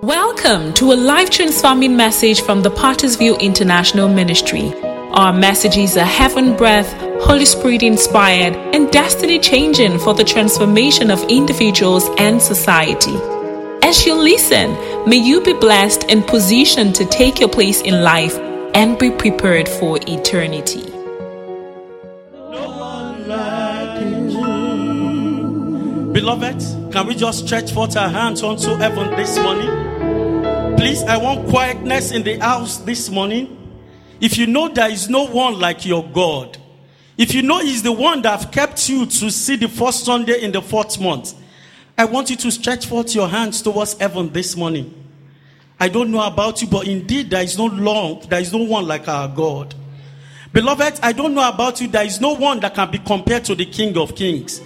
Welcome to a life transforming message from the Potter's View International Ministry. Our messages are heaven breath, Holy Spirit inspired, and destiny changing for the transformation of individuals and society. As you listen, may you be blessed and positioned to take your place in life and be prepared for eternity. Beloved, can we just stretch forth our hands unto heaven this morning? Please, I want quietness in the house this morning. If you know there is no one like your God, if you know He's the one that have kept you to see the first Sunday in the fourth month, I want you to stretch forth your hands towards heaven this morning. I don't know about you, but indeed there is no long, there is no one like our God. Beloved, I don't know about you, there is no one that can be compared to the King of Kings.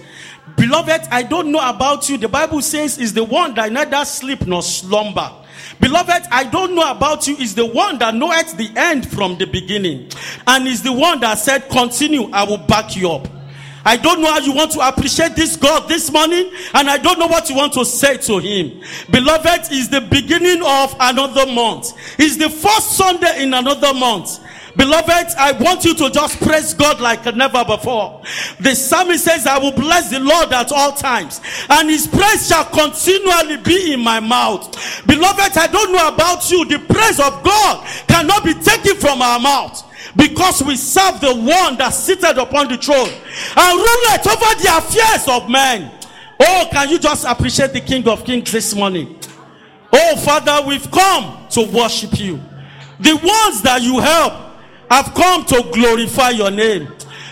Beloved, I don't know about you. The Bible says is the one that neither sleep nor slumber. Beloved, I don't know about you is the one that knoweth the end from the beginning. And is the one that said, continue, I will back you up. I don't know how you want to appreciate this God this morning, and I don't know what you want to say to Him. Beloved, is the beginning of another month. Is the first Sunday in another month. Beloved, I want you to just praise God like never before. The psalmist says, I will bless the Lord at all times, and his praise shall continually be in my mouth. Beloved, I don't know about you. The praise of God cannot be taken from our mouth because we serve the one that seated upon the throne and ruleth over the affairs of men. Oh, can you just appreciate the King of Kings this morning? Oh, Father, we've come to worship you. The ones that you help have come to glorify your name.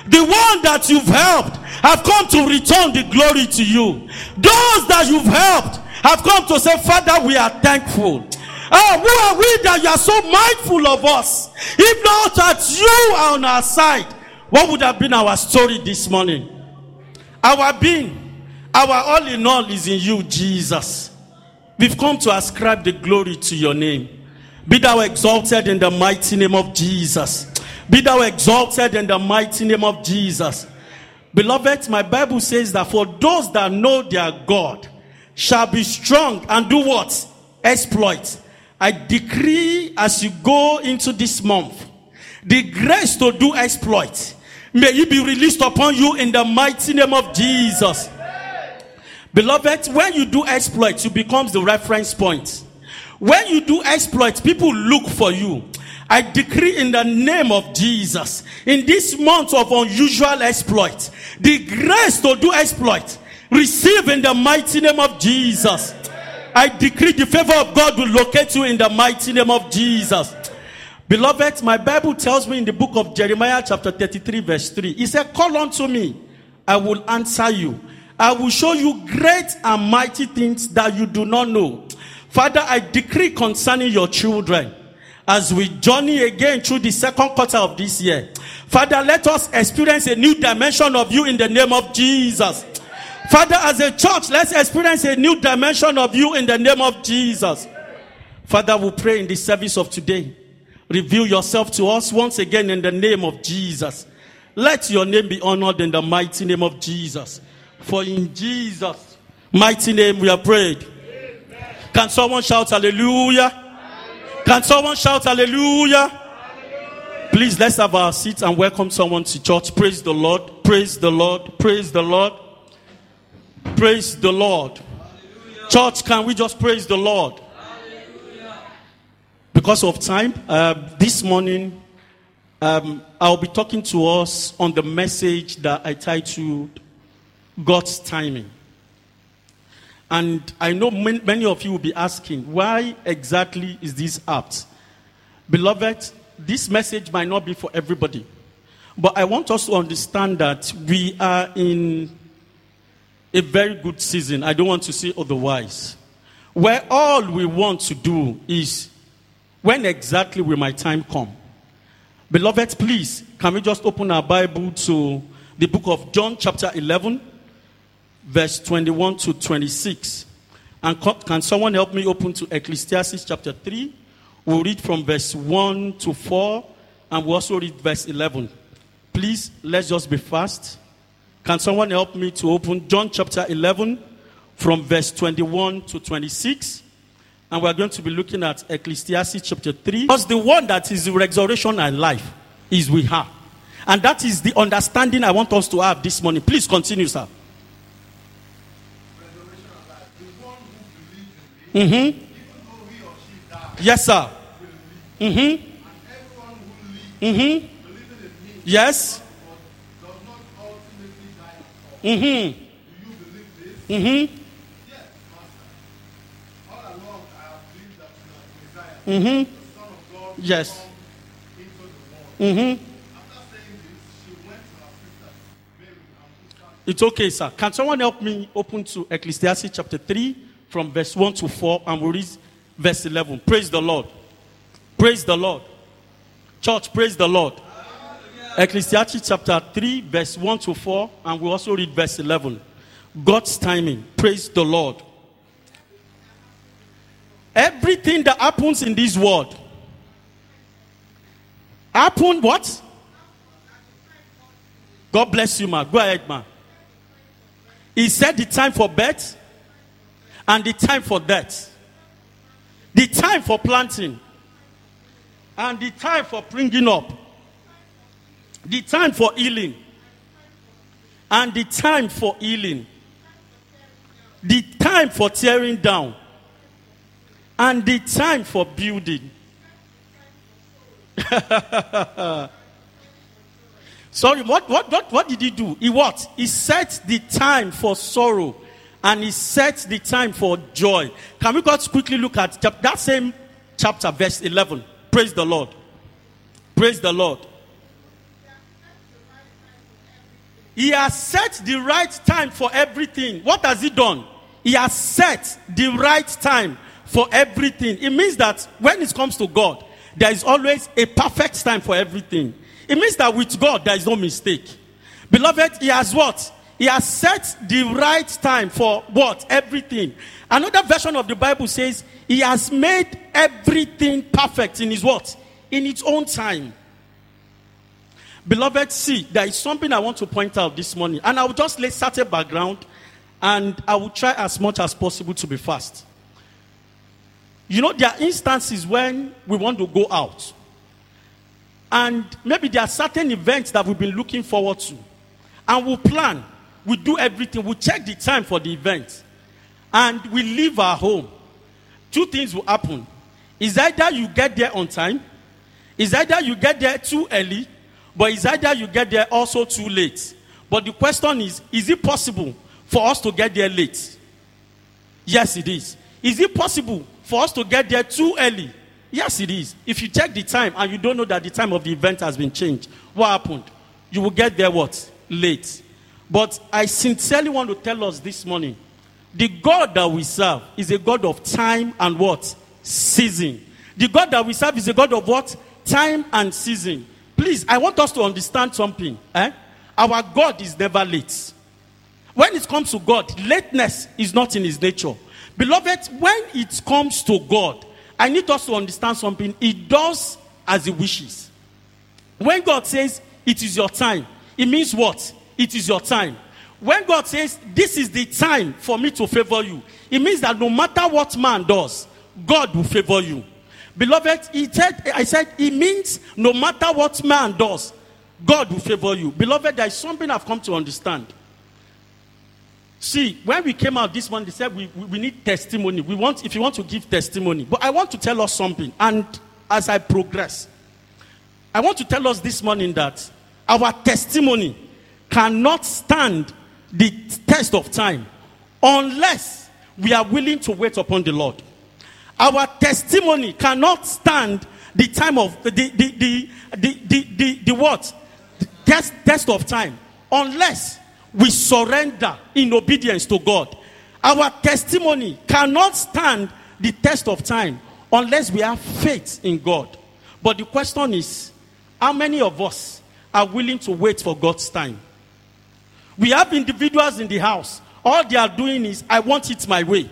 The one that you've helped have come to return the glory to you. Those that you've helped have come to say, Father, we are thankful. Oh, who are we that you are so mindful of us? If not that you are on our side, what would have been our story this morning? Our being, our all in all is in you, Jesus. We've come to ascribe the glory to your name. Be thou exalted in the mighty name of Jesus. Be thou exalted in the mighty name of Jesus. Beloved, my Bible says that for those that know their God shall be strong and do what? Exploit. I decree as you go into this month, the grace to do exploit may it be released upon you in the mighty name of Jesus. Beloved, when you do exploits, you becomes the reference point. When you do exploits, people look for you. I decree in the name of Jesus, in this month of unusual exploit, the grace to do exploit, receive in the mighty name of Jesus. I decree the favor of God will locate you in the mighty name of Jesus. Beloved, my Bible tells me in the book of Jeremiah, chapter 33, verse 3, He said, Call unto me, I will answer you. I will show you great and mighty things that you do not know. Father, I decree concerning your children as we journey again through the second quarter of this year. Father, let us experience a new dimension of you in the name of Jesus. Father, as a church, let's experience a new dimension of you in the name of Jesus. Father, we pray in the service of today. Reveal yourself to us once again in the name of Jesus. Let your name be honored in the mighty name of Jesus. For in Jesus' mighty name we are prayed. Can someone shout hallelujah? Can someone shout hallelujah? Please let's have our seats and welcome someone to church. Praise the Lord. Praise the Lord. Praise the Lord. Praise the Lord. Church, can we just praise the Lord? Because of time, uh, this morning um, I'll be talking to us on the message that I titled God's Timing. And I know many of you will be asking, why exactly is this apt? Beloved, this message might not be for everybody. But I want us to understand that we are in a very good season. I don't want to say otherwise. Where all we want to do is when exactly will my time come? Beloved, please, can we just open our Bible to the book of John, chapter 11, verse 21 to 26. And can someone help me open to Ecclesiastes chapter 3? We'll read from verse 1 to 4, and we'll also read verse 11. Please, let's just be fast. Can someone help me to open John chapter 11 from verse 21 to 26? And we're going to be looking at Ecclesiastes chapter 3. Because the one that is the resurrection and life is with her. And that is the understanding I want us to have this morning. Please continue, sir. Mm-hmm. Yes, sir. Mm-hmm. Mm-hmm. Yes. Mm-hmm. Mm-hmm. Mm-hmm. Yes. Mm-hmm. It's okay, sir. Can someone help me open to Ecclesiastes chapter 3 from verse 1 to 4 and we'll read verse 11. Praise the Lord. Praise the Lord. Church, praise the Lord. Ecclesiastes chapter 3, verse 1 to 4, and we also read verse 11. God's timing. Praise the Lord. Everything that happens in this world happened what? God bless you, man. Go ahead, man. He said the time for birth and the time for death. The time for planting and the time for bringing up. The time for healing and the time for healing. The time for tearing down and the time for building. Sorry, what, what, what, what did he do? He what? He set the time for sorrow and he set the time for joy. Can we just quickly look at that same chapter, verse 11? Praise the Lord. Praise the Lord. He has set the right time for everything. What has he done? He has set the right time for everything. It means that when it comes to God, there is always a perfect time for everything. It means that with God, there is no mistake. Beloved, He has what? He has set the right time for what? Everything. Another version of the Bible says, He has made everything perfect in His what? In its own time. Beloved, see, there is something I want to point out this morning. And I will just lay a background and I will try as much as possible to be fast. You know, there are instances when we want to go out. And maybe there are certain events that we've been looking forward to. And we'll plan, we do everything, we check the time for the event. And we leave our home. Two things will happen. Is either you get there on time, is either you get there too early, but is either you get there also too late. But the question is, is it possible for us to get there late? Yes, it is. Is it possible for us to get there too early? Yes, it is. If you check the time and you don't know that the time of the event has been changed, what happened? You will get there what? Late. But I sincerely want to tell us this morning the God that we serve is a God of time and what? Season. The God that we serve is a God of what? Time and season. Please, I want us to understand something. Eh? Our God is never late. When it comes to God, lateness is not in his nature. Beloved, when it comes to God, I need us to understand something. He does as he wishes. When God says, It is your time, it means what? It is your time. When God says, This is the time for me to favor you, it means that no matter what man does, God will favor you. Beloved, he said, I said, it means no matter what man does, God will favor you. Beloved, there is something I've come to understand. See, when we came out this morning, they said we, we, we, need testimony. We want, if you want to give testimony. But I want to tell us something. And as I progress, I want to tell us this morning that our testimony cannot stand the test of time unless we are willing to wait upon the Lord. Our testimony cannot stand the time of the the the the the, the, the, the what? The test, test of time unless we surrender in obedience to God. Our testimony cannot stand the test of time unless we have faith in God. But the question is how many of us are willing to wait for God's time? We have individuals in the house. All they are doing is, I want it my way.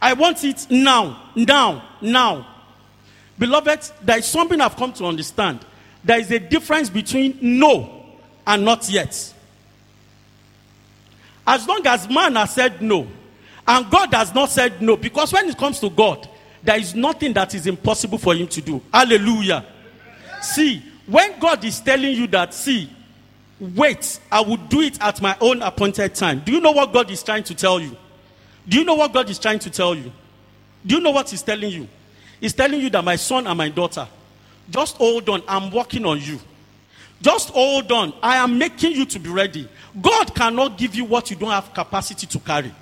I want it now, now, now. Beloved, there is something I've come to understand. There is a difference between no and not yet. As long as man has said no, and God has not said no, because when it comes to God, there is nothing that is impossible for him to do. Hallelujah. See, when God is telling you that, see, wait, I will do it at my own appointed time. Do you know what God is trying to tell you? Do you know what God is trying to tell you? Do you know what He's telling you? He's telling you that my son and my daughter, just hold on, I'm working on you. Just hold on, I am making you to be ready. God cannot give you what you don't have capacity to carry.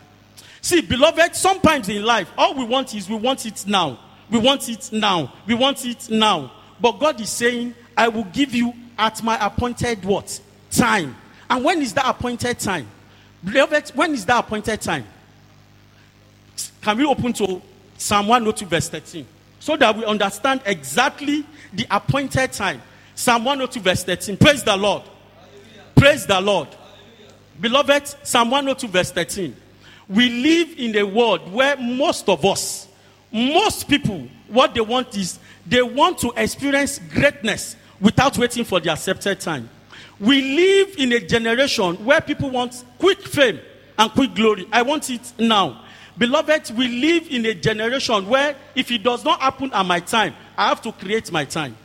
See, beloved, sometimes in life, all we want is we want it now. We want it now. We want it now. But God is saying, I will give you at my appointed what? Time. And when is that appointed time? Beloved, when is that appointed time? Can we open to Psalm 102, verse 13? So that we understand exactly the appointed time. Psalm 102, verse 13. Praise the Lord. Hallelujah. Praise the Lord. Hallelujah. Beloved, Psalm 102, verse 13. We live in a world where most of us, most people, what they want is they want to experience greatness without waiting for the accepted time. We live in a generation where people want quick fame and quick glory. I want it now. Beloved, we live in a generation where if it does not happen at my time, I have to create my time.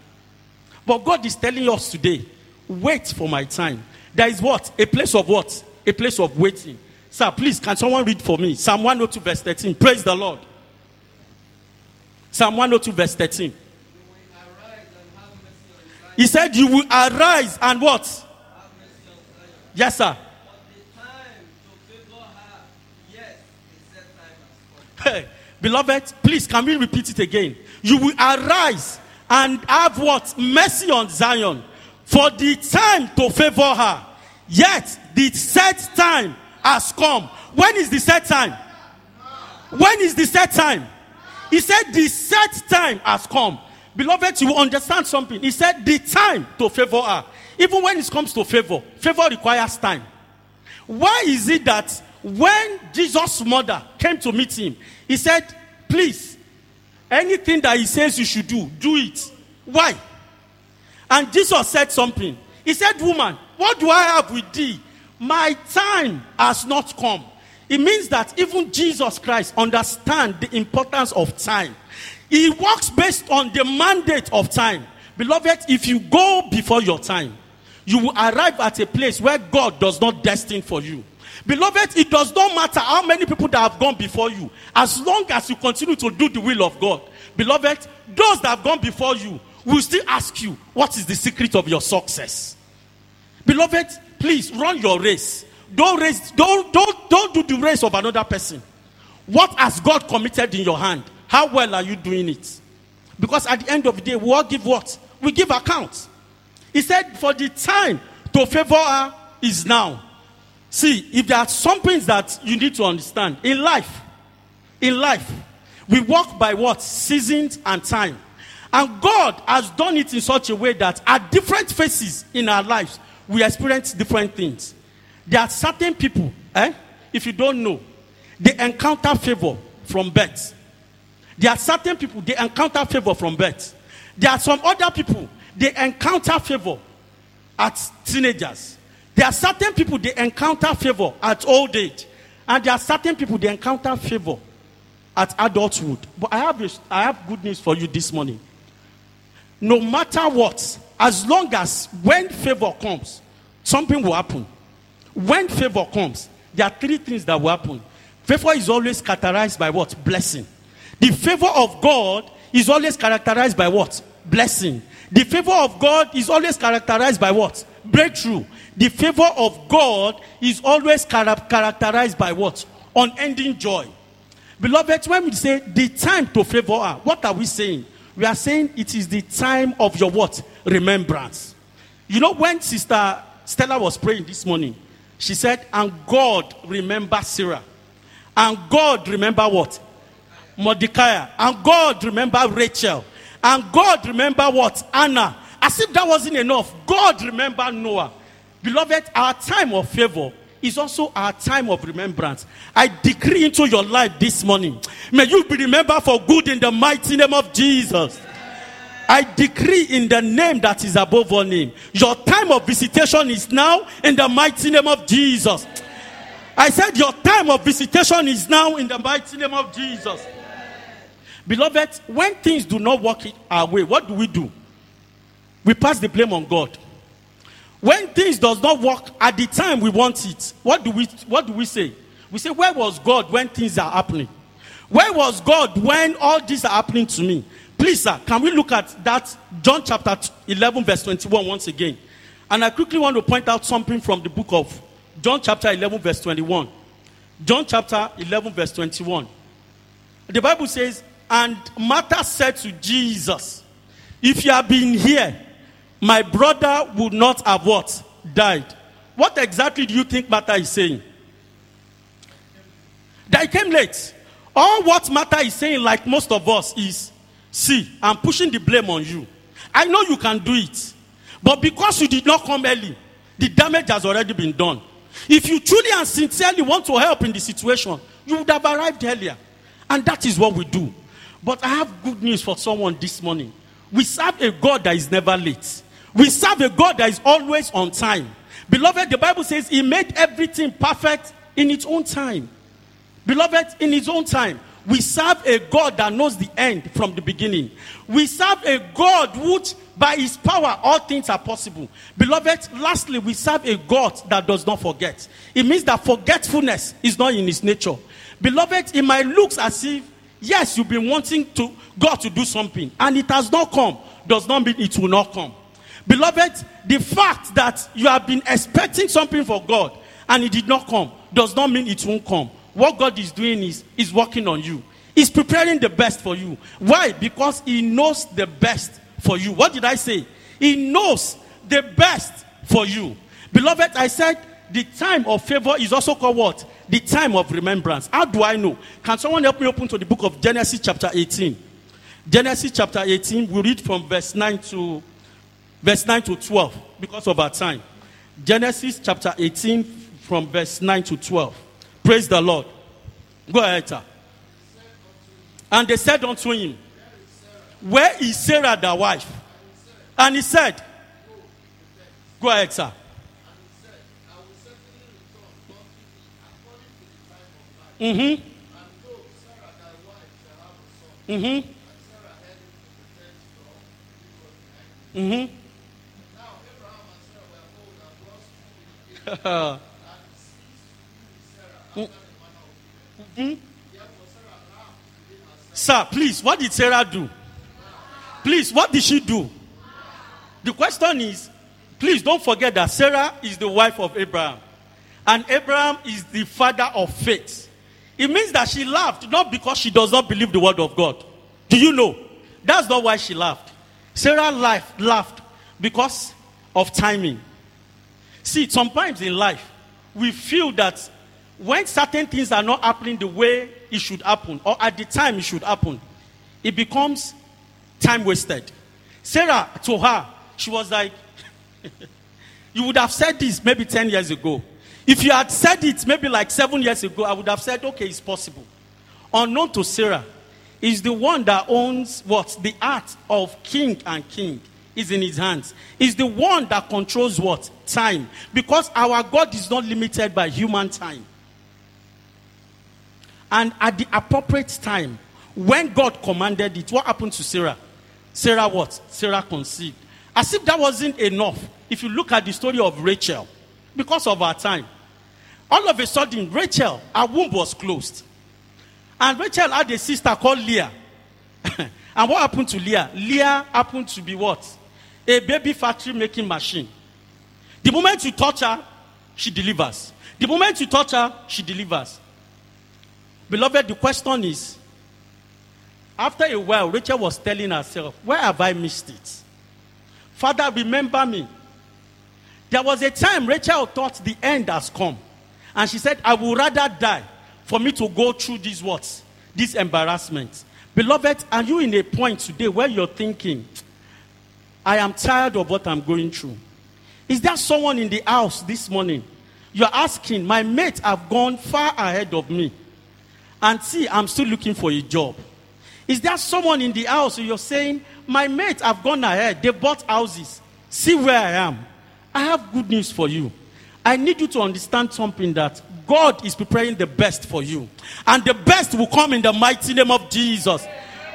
But God is telling us today, wait for my time. There is what? A place of what? A place of waiting. Sir, please, can someone read for me? Psalm 102, verse 13. Praise the Lord. Psalm 102, verse 13. He said, You will arise and what? Yes, sir. Hey, beloved, please can we repeat it again? You will arise and have what? Mercy on Zion. For the time to favor her. Yet the set time has come. When is the set time? When is the set time? He said the set time has come. Beloved, you will understand something. He said the time to favor her. Even when it comes to favor, favor requires time. Why is it that when Jesus' mother came to meet him, he said, Please, anything that he says you should do, do it. Why? And Jesus said something. He said, Woman, what do I have with thee? My time has not come. It means that even Jesus Christ understands the importance of time. He works based on the mandate of time. Beloved, if you go before your time, you will arrive at a place where God does not destine for you. Beloved, it does not matter how many people that have gone before you, as long as you continue to do the will of God. Beloved, those that have gone before you will still ask you, What is the secret of your success? Beloved, please run your race. Don't race, don't, don't, don't do the race of another person. What has God committed in your hand? How well are you doing it? Because at the end of the day, we all give what? We give account. He said, For the time to favor her is now. See, if there are some things that you need to understand in life, in life, we walk by what? Seasons and time. And God has done it in such a way that at different phases in our lives, we experience different things. There are certain people, eh? If you don't know, they encounter favor from birth. There are certain people, they encounter favor from birth. There are some other people, they encounter favor at teenagers. There are certain people, they encounter favor at old age. And there are certain people, they encounter favor at adulthood. But I have, a, I have good news for you this morning. No matter what, as long as when favor comes, something will happen. When favor comes, there are three things that will happen. Favor is always characterized by what? Blessing. The favor of God is always characterized by what? Blessing. The favor of God is always characterized by what? Breakthrough. The favor of God is always characterized by what? Unending joy. Beloved, when we say the time to favor her, what are we saying? We are saying it is the time of your what? Remembrance. You know, when Sister Stella was praying this morning, she said, and God remember Sarah. And God remember what? Mordecai. And God remember Rachel. And God remember what? Anna. As if that wasn't enough. God remember Noah. Beloved, our time of favor is also our time of remembrance. I decree into your life this morning. May you be remembered for good in the mighty name of Jesus. I decree in the name that is above all name. Your time of visitation is now in the mighty name of Jesus. I said, Your time of visitation is now in the mighty name of Jesus. Beloved, when things do not work our way, what do we do? We pass the blame on God. When things does not work at the time we want it, what do we what do we say? We say, Where was God when things are happening? Where was God when all these are happening to me? Please, sir, can we look at that John chapter 11, verse 21 once again? And I quickly want to point out something from the book of John chapter 11, verse 21. John chapter 11, verse 21. The Bible says, And Martha said to Jesus, If you had been here, my brother would not have what? Died. What exactly do you think Martha is saying? That he came late. All what Martha is saying, like most of us, is see, I'm pushing the blame on you. I know you can do it. But because you did not come early, the damage has already been done. If you truly and sincerely want to help in the situation, you would have arrived earlier. And that is what we do. But I have good news for someone this morning. We serve a God that is never late. We serve a God that is always on time. Beloved, the Bible says He made everything perfect in its own time. Beloved, in His own time. We serve a God that knows the end from the beginning. We serve a God which, by His power, all things are possible. Beloved, lastly, we serve a God that does not forget. It means that forgetfulness is not in His nature. Beloved, it might look as if, yes, you've been wanting to God to do something, and it has not come, does not mean it will not come. Beloved, the fact that you have been expecting something for God and it did not come does not mean it won't come. What God is doing is is working on you. He's preparing the best for you. Why? Because he knows the best for you. What did I say? He knows the best for you. Beloved, I said the time of favor is also called what? The time of remembrance. How do I know? Can someone help me open to the book of Genesis chapter 18? Genesis chapter 18, we read from verse 9 to verse 9 to 12 because of our time. Genesis chapter 18 from verse 9 to 12. Praise the Lord. Go ahead, sir. And they said unto him, Where is Sarah thy wife? And he said, Go ahead, sir. Mm-hmm. Mm-hmm. Mm-hmm. mm-hmm. Sir, please, what did Sarah do? Please, what did she do? The question is, please don't forget that Sarah is the wife of Abraham. And Abraham is the father of faith. It means that she laughed not because she does not believe the word of God. Do you know? That's not why she laughed. Sarah laughed, laughed because of timing. See, sometimes in life, we feel that when certain things are not happening the way it should happen, or at the time it should happen, it becomes time wasted. Sarah, to her, she was like, You would have said this maybe 10 years ago. If you had said it maybe like seven years ago, I would have said, Okay, it's possible. Unknown to Sarah, is the one that owns what? The art of king and king is in his hands. Is the one that controls what? Time. Because our God is not limited by human time. And at the appropriate time, when God commanded it, what happened to Sarah? Sarah what? Sarah conceived. As if that wasn't enough. If you look at the story of Rachel, because of our time, all of a sudden, Rachel, her womb was closed. And Rachel had a sister called Leah. and what happened to Leah? Leah happened to be what? A baby factory making machine. The moment you touch her, she delivers. The moment you touch her, she delivers. Beloved, the question is after a while, Rachel was telling herself, Where have I missed it? Father, remember me. There was a time Rachel thought the end has come. And she said, I would rather die for me to go through these words, this embarrassment. Beloved, are you in a point today where you're thinking, I am tired of what I'm going through? Is there someone in the house this morning? You're asking, my mates have gone far ahead of me. And see, I'm still looking for a job. Is there someone in the house you're saying, my mates have gone ahead, they bought houses. See where I am. I have good news for you. I need you to understand something that God is preparing the best for you. And the best will come in the mighty name of Jesus.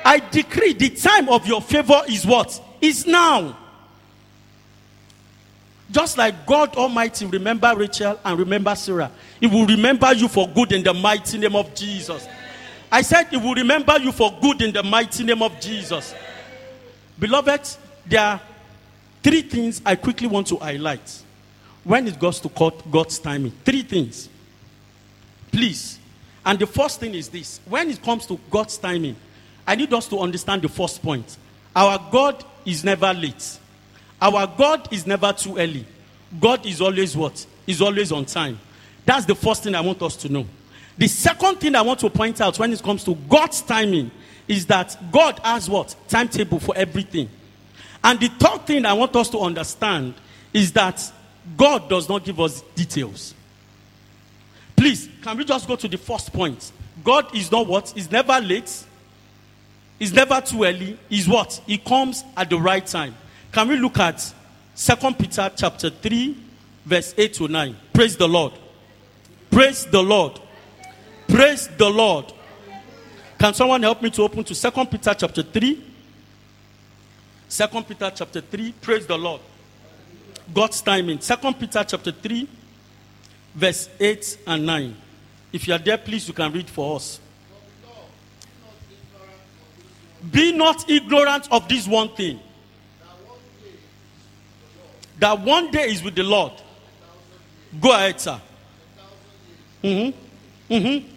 I decree the time of your favor is what? Is now. Just like God Almighty remember Rachel and remember Sarah, He will remember you for good in the mighty name of Jesus. I said He will remember you for good in the mighty name of Jesus. Beloved, there are three things I quickly want to highlight when it goes to God's timing. Three things. Please. And the first thing is this when it comes to God's timing, I need us to understand the first point. Our God is never late. Our God is never too early. God is always what? Is always on time. That's the first thing I want us to know. The second thing I want to point out when it comes to God's timing is that God has what? Timetable for everything. And the third thing I want us to understand is that God does not give us details. Please, can we just go to the first point? God is not what? Is never late. Is never too early. Is what? He comes at the right time. Can we look at Second Peter chapter 3, verse 8 to 9? Praise the Lord. Praise the Lord. Praise the Lord. Can someone help me to open to Second Peter chapter 3? Second Peter chapter 3. Praise the Lord. God's timing. Second Peter chapter 3, verse 8 and 9. If you are there, please you can read for us. Be not ignorant of this one thing that one day is with the Lord. Go ahead, sir. Mm-hmm. Mm-hmm.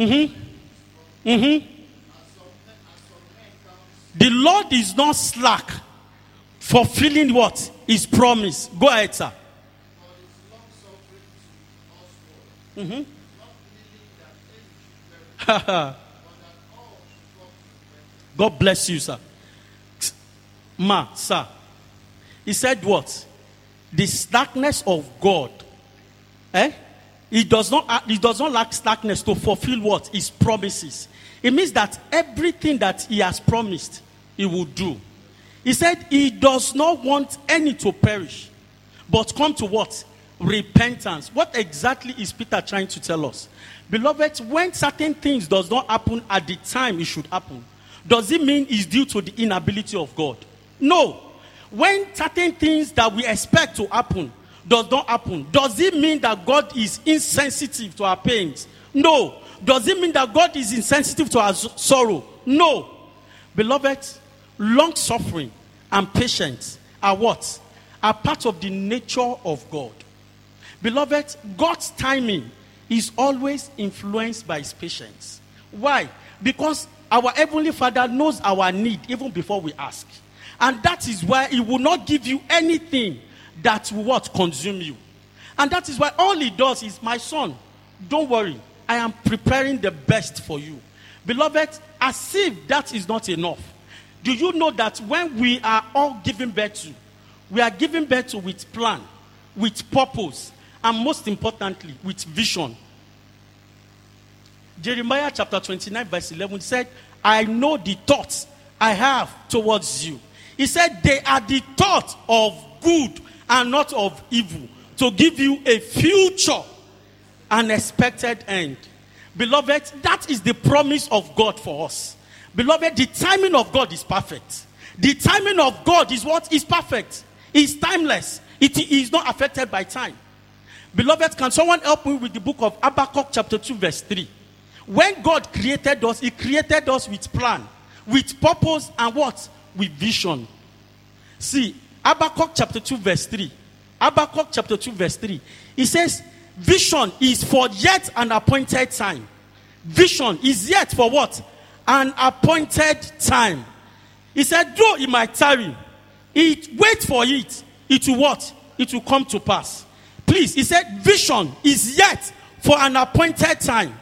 Mm-hmm. Mm-hmm. The Lord is not slack fulfilling what? His promise. Go ahead, sir. Mm-hmm. God bless you, sir. Ma, sir. He said what? The slackness of God. Eh? He does not he does not lack slackness to fulfill what? His promises. It means that everything that he has promised, he will do. He said he does not want any to perish, but come to what? Repentance. What exactly is Peter trying to tell us? Beloved, when certain things does not happen at the time it should happen, does it mean it's due to the inability of God? No. When certain things that we expect to happen does not happen, does it mean that God is insensitive to our pains? No. Does it mean that God is insensitive to our sorrow? No. Beloved, long suffering and patience are what? Are part of the nature of God. Beloved, God's timing is always influenced by his patience. Why? Because our Heavenly Father knows our need even before we ask. And that is why he will not give you anything that will what consume you. And that is why all he does is, my son, don't worry. I am preparing the best for you. Beloved, as if that is not enough. Do you know that when we are all giving birth to, we are giving birth to with plan, with purpose, and most importantly, with vision. Jeremiah chapter 29, verse 11 said, I know the thoughts I have towards you. He said, They are the thoughts of good and not of evil, to give you a future and expected end. Beloved, that is the promise of God for us. Beloved, the timing of God is perfect. The timing of God is what is perfect. It's timeless. It is not affected by time. Beloved, can someone help me with the book of Habakkuk, chapter 2, verse 3? When God created us, He created us with plan, with purpose, and what? With vision. See, Habakkuk chapter 2, verse 3. Habakkuk chapter 2, verse 3. He says, Vision is for yet an appointed time. Vision is yet for what? An appointed time. He said, though it might tarry, it wait for it. It will what? It will come to pass. Please, he said, vision is yet for an appointed time.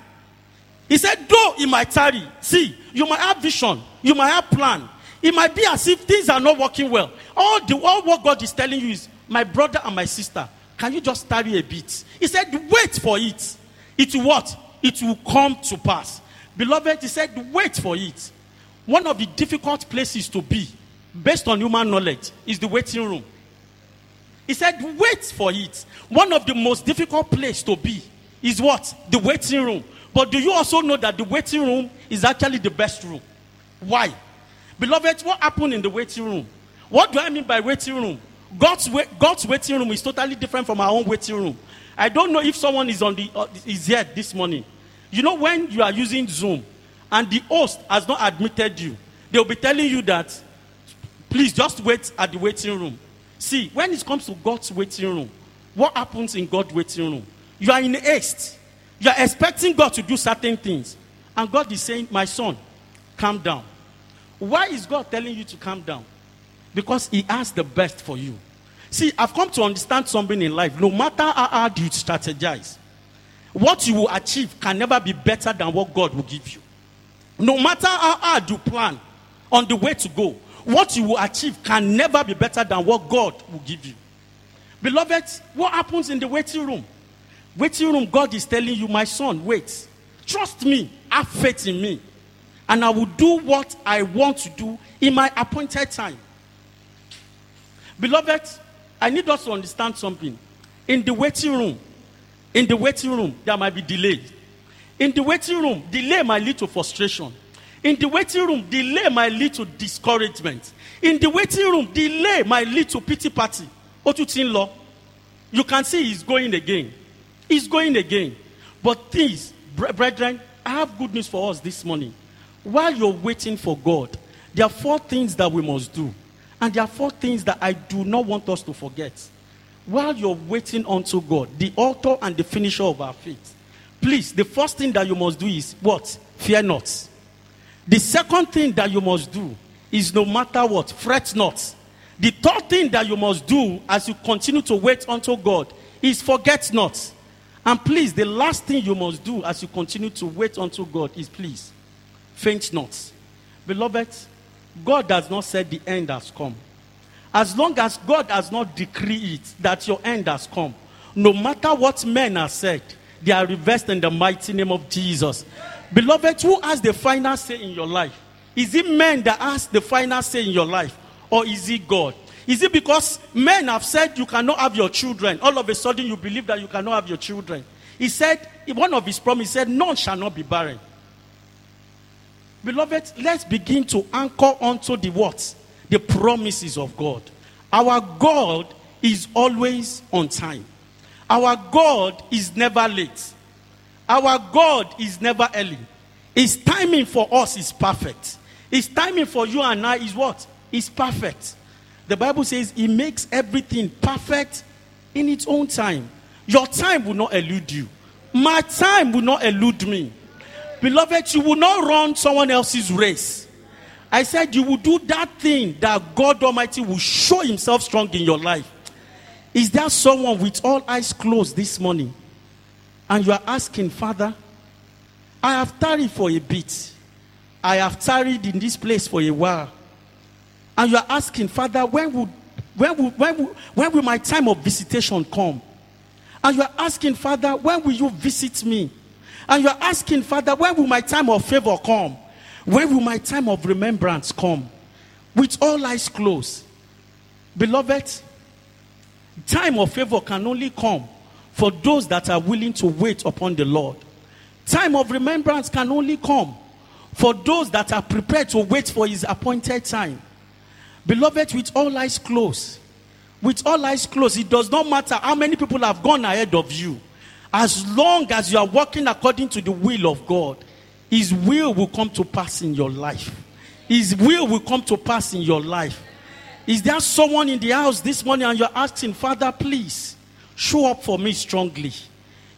He said, though it might tarry, see, you might have vision, you might have plan. It might be as if things are not working well. All the all what God is telling you is, my brother and my sister, can you just tarry a bit? He said, wait for it. It will what? It will come to pass. Beloved, he said, wait for it. One of the difficult places to be, based on human knowledge, is the waiting room. He said, wait for it. One of the most difficult places to be is what? The waiting room. But do you also know that the waiting room is actually the best room. Why? Beloved, what happened in the waiting room? What do I mean by waiting room? God's, wa- God's waiting room is totally different from our own waiting room. I don't know if someone is on the uh, is here this morning. You know when you are using Zoom and the host has not admitted you, they'll be telling you that please just wait at the waiting room. See, when it comes to God's waiting room, what happens in God's waiting room? You are in haste. You are expecting God to do certain things. And God is saying, My son, calm down. Why is God telling you to calm down? Because He has the best for you. See, I've come to understand something in life. No matter how hard you strategize, what you will achieve can never be better than what God will give you. No matter how hard you plan on the way to go, what you will achieve can never be better than what God will give you. Beloved, what happens in the waiting room? Waiting room, God is telling you, my son, wait. Trust me, have faith in me, and I will do what I want to do in my appointed time. Beloved, I need us to understand something. In the waiting room, in the waiting room, there might be delay. In the waiting room, delay might lead to frustration. In the waiting room, delay might lead to discouragement. In the waiting room, delay might lead to pity party. Otutin law. You can see he's going again. He's going again. But bre- brethren, I have good news for us this morning. While you're waiting for God, there are four things that we must do. And there are four things that I do not want us to forget. While you're waiting unto God, the author and the finisher of our faith, please, the first thing that you must do is what? Fear not. The second thing that you must do is no matter what, fret not. The third thing that you must do as you continue to wait unto God is forget not. And please, the last thing you must do as you continue to wait unto God is please, faint not. Beloved, God does not said the end has come. As long as God has not decreed it that your end has come, no matter what men have said, they are reversed in the mighty name of Jesus. Beloved, who has the final say in your life? Is it men that has the final say in your life? Or is it God? Is it because men have said you cannot have your children? All of a sudden you believe that you cannot have your children. He said, one of his promises said, None shall not be barren. Beloved, let's begin to anchor onto the what? The promises of God. Our God is always on time. Our God is never late. Our God is never early. His timing for us is perfect. His timing for you and I is what? Is perfect. The Bible says he makes everything perfect in its own time. Your time will not elude you. My time will not elude me. Beloved, you will not run someone else's race. I said you will do that thing that God Almighty will show himself strong in your life. Is there someone with all eyes closed this morning? And you are asking, Father, I have tarried for a bit. I have tarried in this place for a while. And you are asking, Father, when will, when will, when will, when will my time of visitation come? And you are asking, Father, when will you visit me? And you are asking, Father, when will my time of favor come? When will my time of remembrance come? With all eyes closed. Beloved, time of favor can only come for those that are willing to wait upon the Lord. Time of remembrance can only come for those that are prepared to wait for his appointed time. Beloved, with all eyes closed, with all eyes closed, it does not matter how many people have gone ahead of you. As long as you are walking according to the will of God, His will will come to pass in your life. His will will come to pass in your life. Is there someone in the house this morning and you're asking, Father, please show up for me strongly?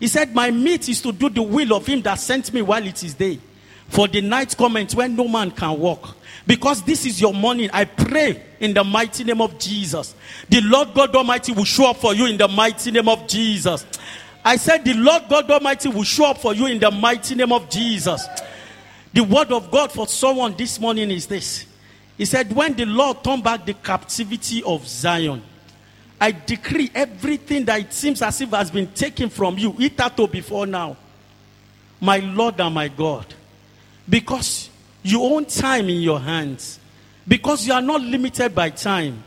He said, My meat is to do the will of Him that sent me while it is day. For the night cometh when no man can walk. Because this is your morning, I pray in the mighty name of Jesus. The Lord God Almighty will show up for you in the mighty name of Jesus. I said, The Lord God Almighty will show up for you in the mighty name of Jesus. The word of God for someone this morning is this. He said, When the Lord turned back the captivity of Zion, I decree everything that it seems as if has been taken from you, hitherto before now, my Lord and my God, because you own time in your hands, because you are not limited by time.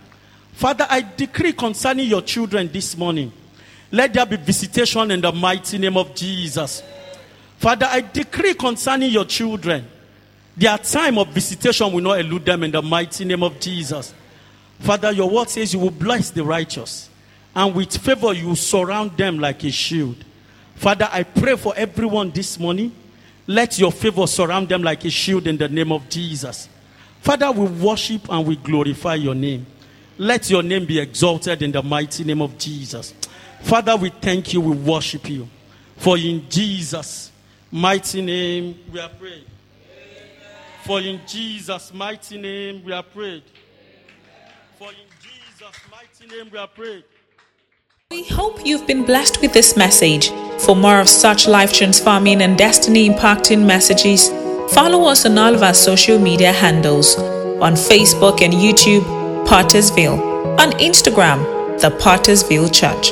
Father, I decree concerning your children this morning, let there be visitation in the mighty name of Jesus. Father, I decree concerning your children, Their time of visitation will not elude them in the mighty name of Jesus. Father, your word says you will bless the righteous, and with favor you surround them like a shield. Father, I pray for everyone this morning. Let your favor surround them like a shield in the name of Jesus. Father, we worship and we glorify your name. Let your name be exalted in the mighty name of Jesus. Father, we thank you, we worship you. For in Jesus' mighty name we are prayed. For in Jesus' mighty name we are prayed. For in Jesus' mighty name we are prayed. We hope you've been blessed with this message. For more of such life transforming and destiny impacting messages, follow us on all of our social media handles on Facebook and YouTube, Pottersville, on Instagram, The Pottersville Church.